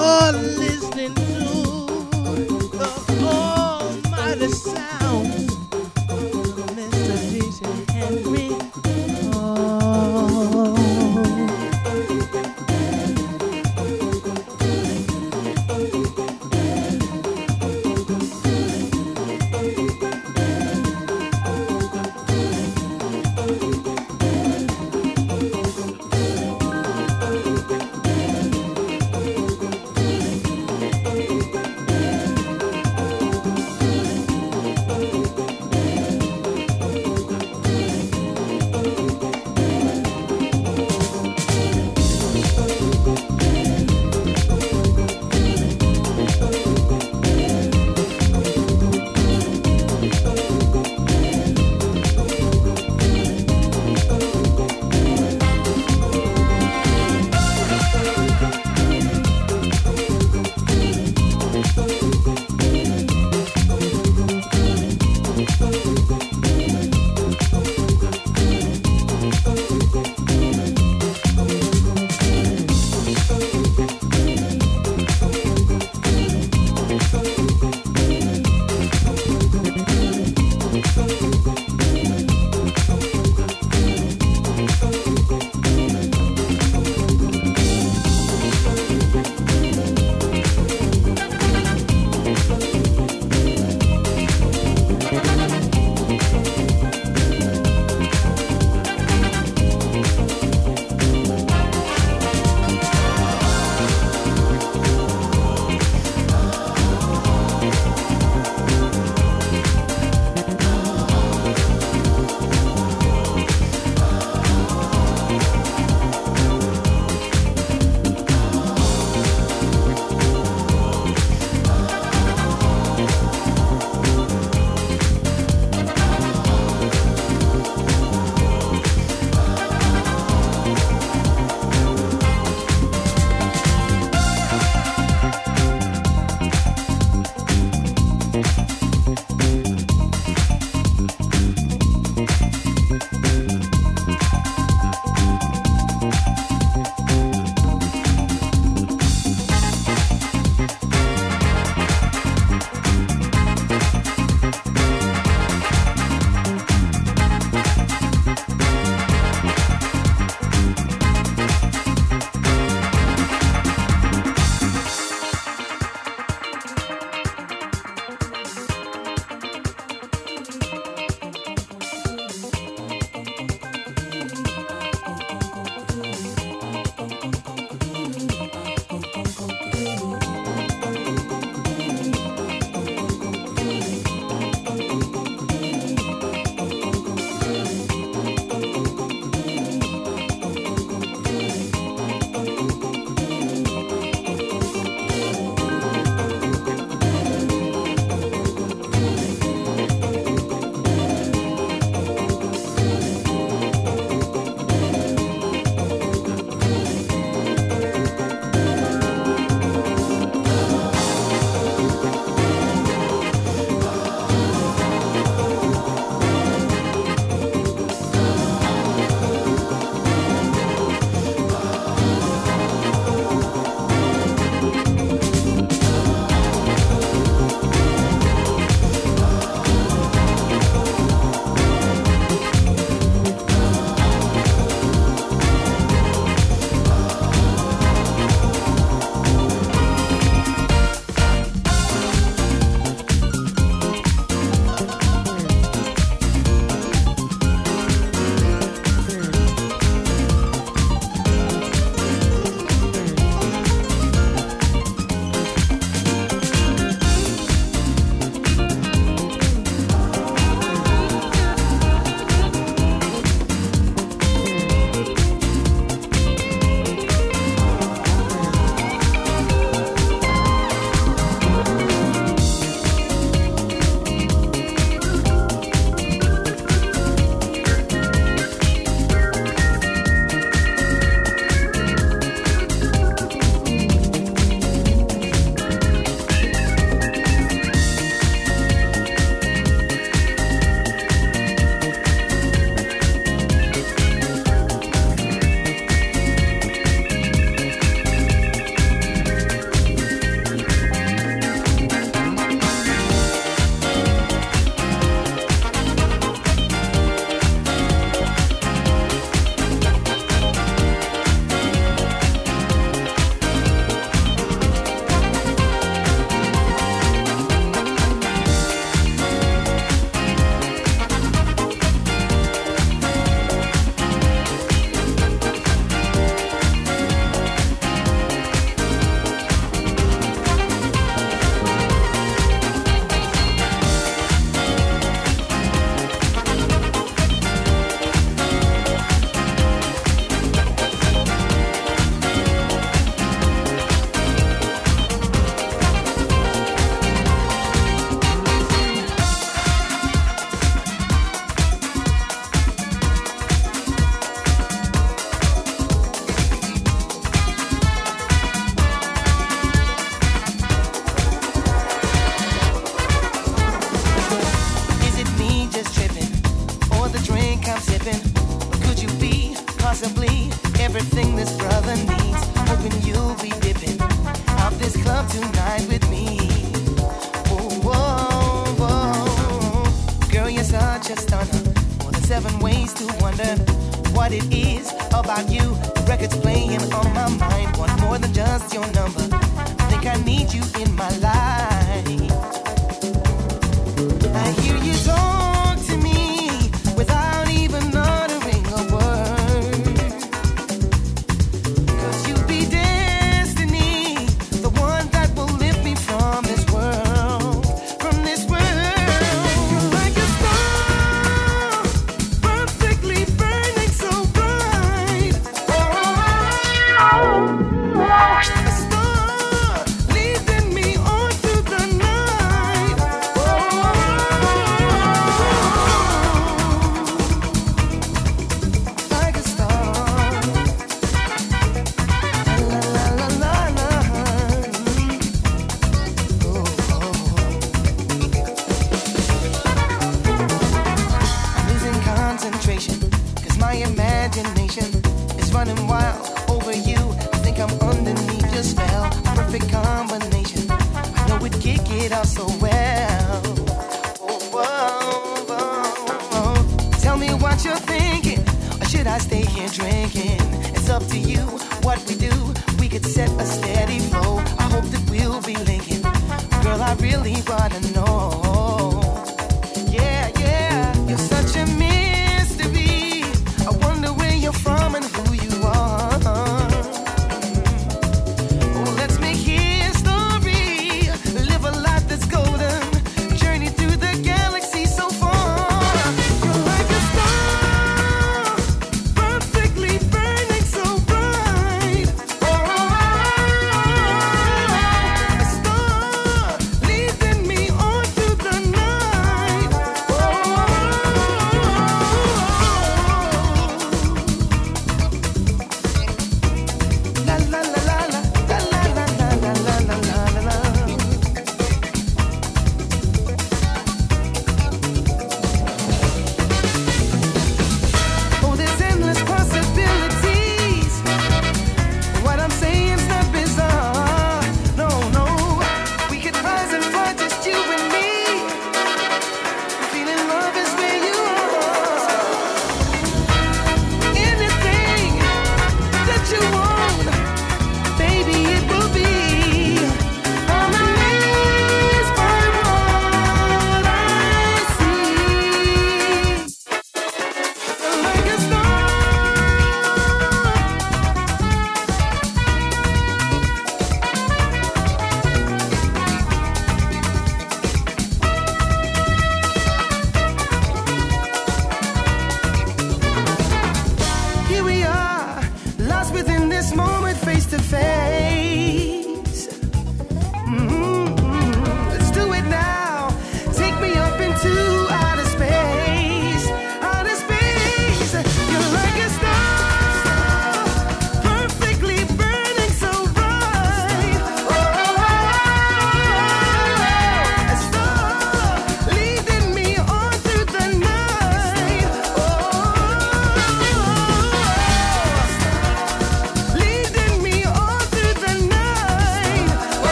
Oh,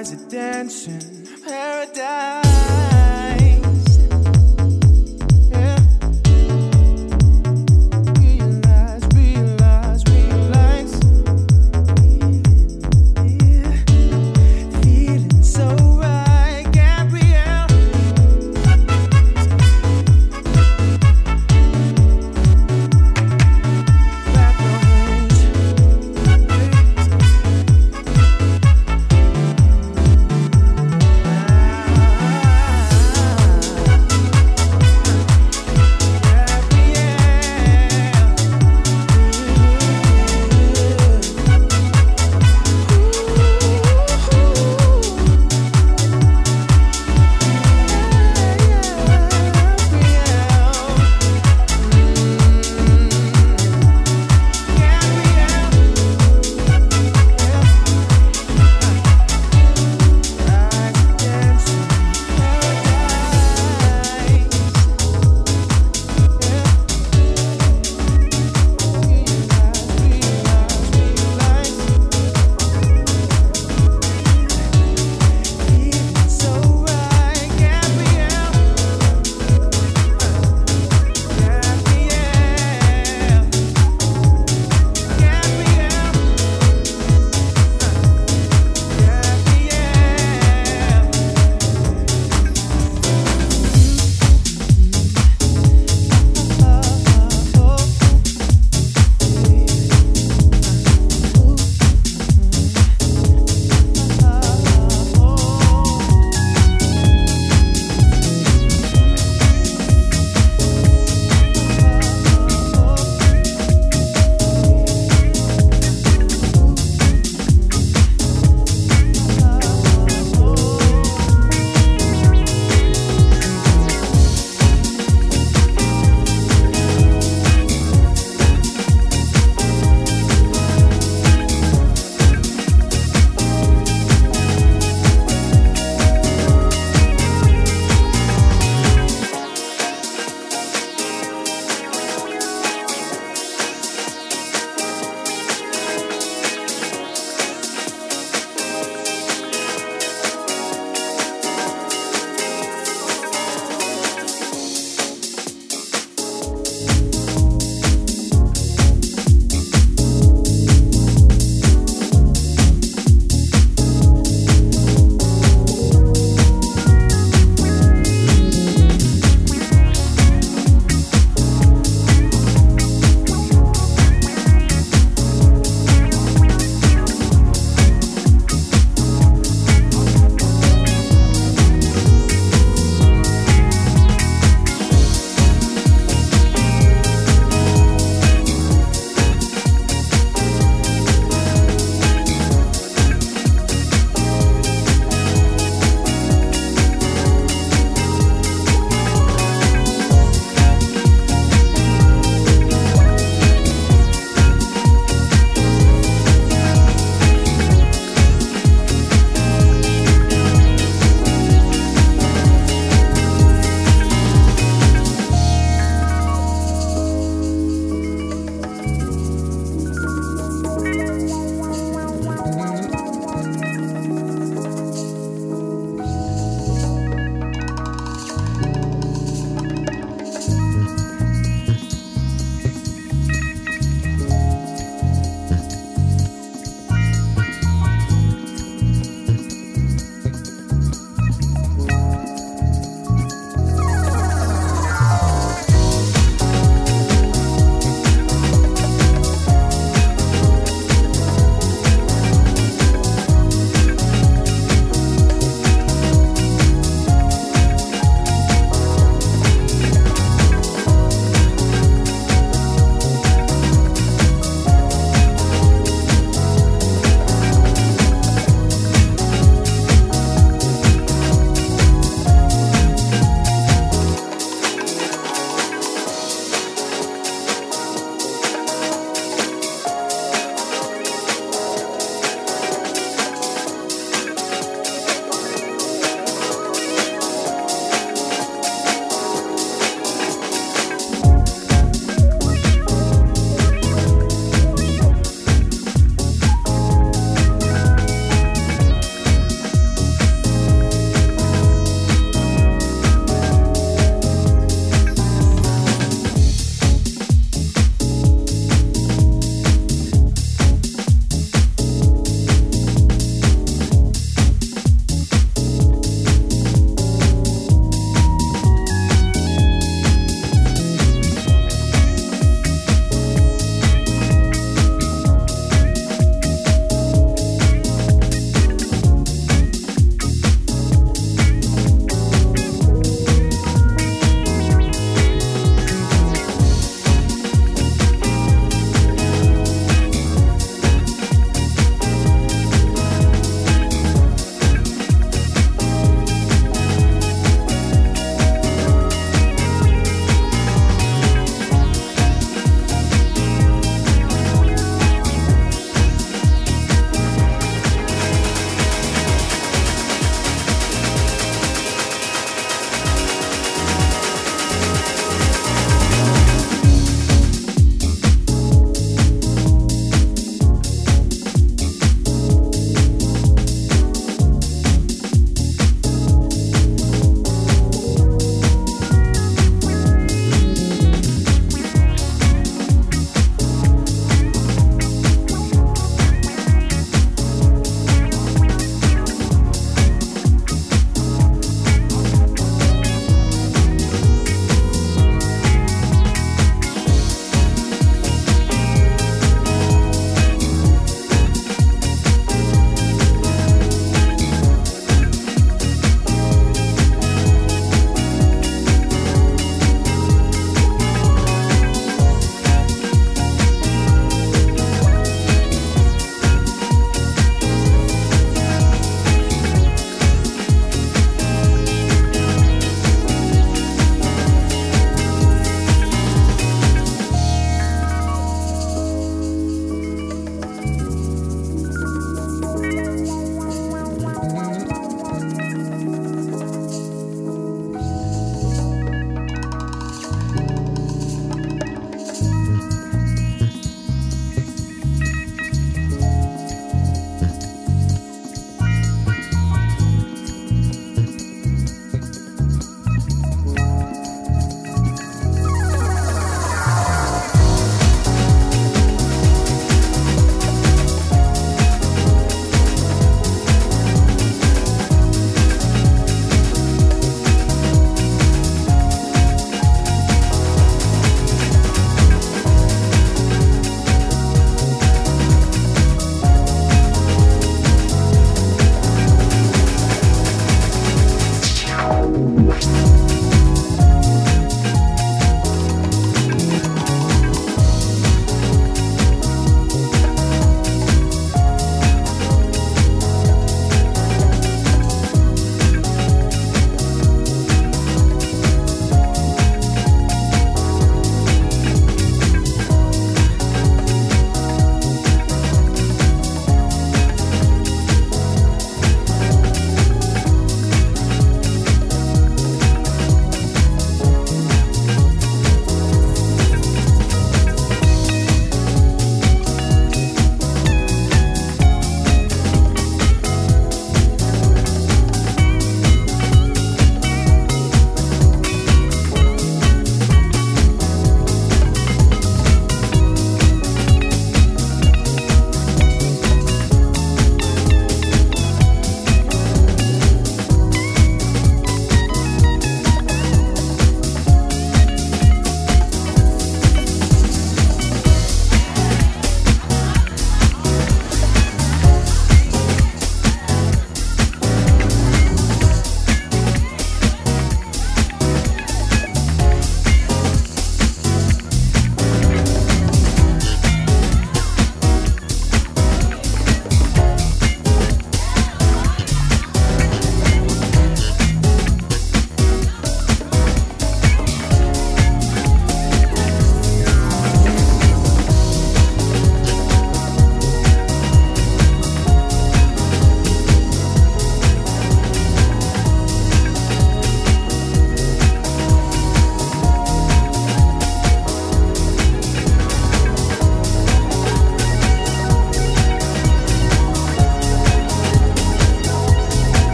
eyes are dancing. Paradise.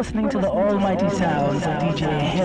Listening to the almighty sounds of DJ